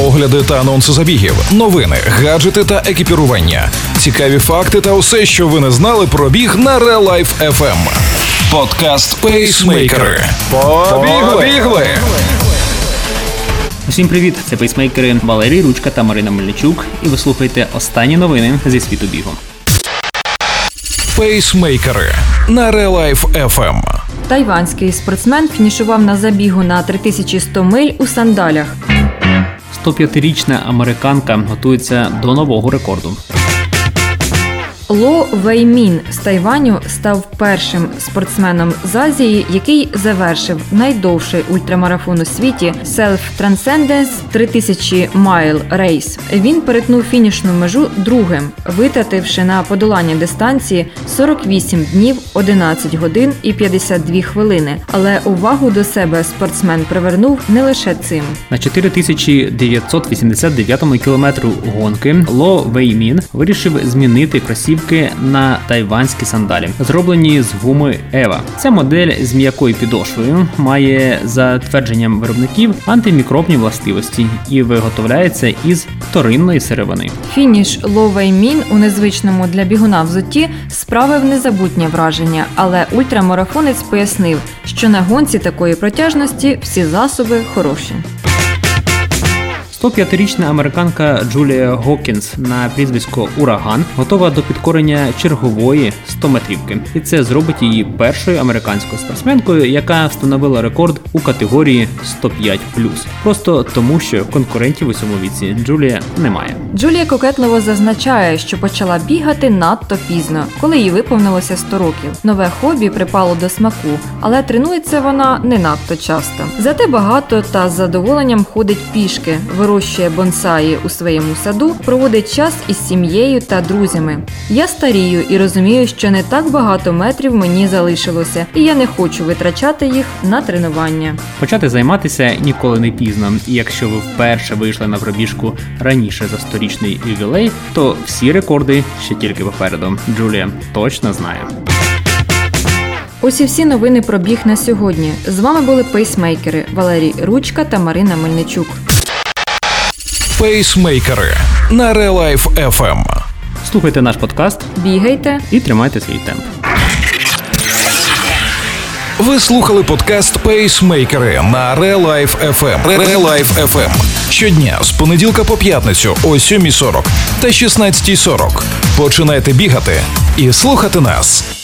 огляди та анонси забігів, новини, гаджети та екіпірування, цікаві факти та усе, що ви не знали про біг на Real Life FM. Подкаст Пейсмейкери. Побігли! Усім привіт! Це пейсмейкери Валерій Ручка та Марина Мельничук. І ви слухаєте останні новини зі світу бігу. Пейсмейкери на Real Life FM. Тайванський спортсмен фінішував на забігу на 3100 миль у сандалях. 105-річна американка готується до нового рекорду. Ло Веймін з Тайваню став першим спортсменом з Азії, який завершив найдовший ультрамарафон у світі Self Transcendence 3000 Mile Race. Він перетнув фінішну межу другим, витративши на подолання дистанції 48 днів, 11 годин і 52 хвилини. Але увагу до себе спортсмен привернув не лише цим. На 4989 кілометру гонки Ло Веймін вирішив змінити кросівки на тайванські сандалі, зроблені з гуми Ева. Ця модель з м'якою підошвою має за твердженням виробників антимікробні властивості і виготовляється із вторинної сировини. Фініш Ло Веймін у незвичному для бігуна взутті справив незабутнє враження, але ультрамарафонець пояснив, що на гонці такої протяжності всі засоби хороші. 105-річна американка Джулія Гокінс на прізвисько Ураган готова до підкорення чергової 100-метрівки, і це зробить її першою американською спортсменкою, яка встановила рекорд у категорії 105+. Просто тому, що конкурентів у цьому віці Джулія немає. Джулія кокетливо зазначає, що почала бігати надто пізно, коли їй виповнилося 100 років. Нове хобі припало до смаку, але тренується вона не надто часто. Зате багато та з задоволенням ходить пішки, вирощує бонсаї у своєму саду, проводить час із сім'єю та друзями. Я старію і розумію, що не так багато метрів мені залишилося, і я не хочу витрачати їх на тренування. Почати займатися ніколи не пізно, і якщо ви вперше вийшли на пробіжку раніше за сторічний ювілей, то всі рекорди ще тільки попереду. Джулія точно знає. Ось і всі новини про біг на сьогодні. З вами були пейсмейкери Валерій Ручка та Марина Мельничук. Пейсмейкери на Real Life FM. Слухайте наш подкаст Бігайте, і тримайте свій темп. Ви слухали подкаст Пейсмейкери на Real Life FM. Real Life FM. Щодня з понеділка по п'ятницю о 7.40 та 16.40. Починайте бігати і слухати нас.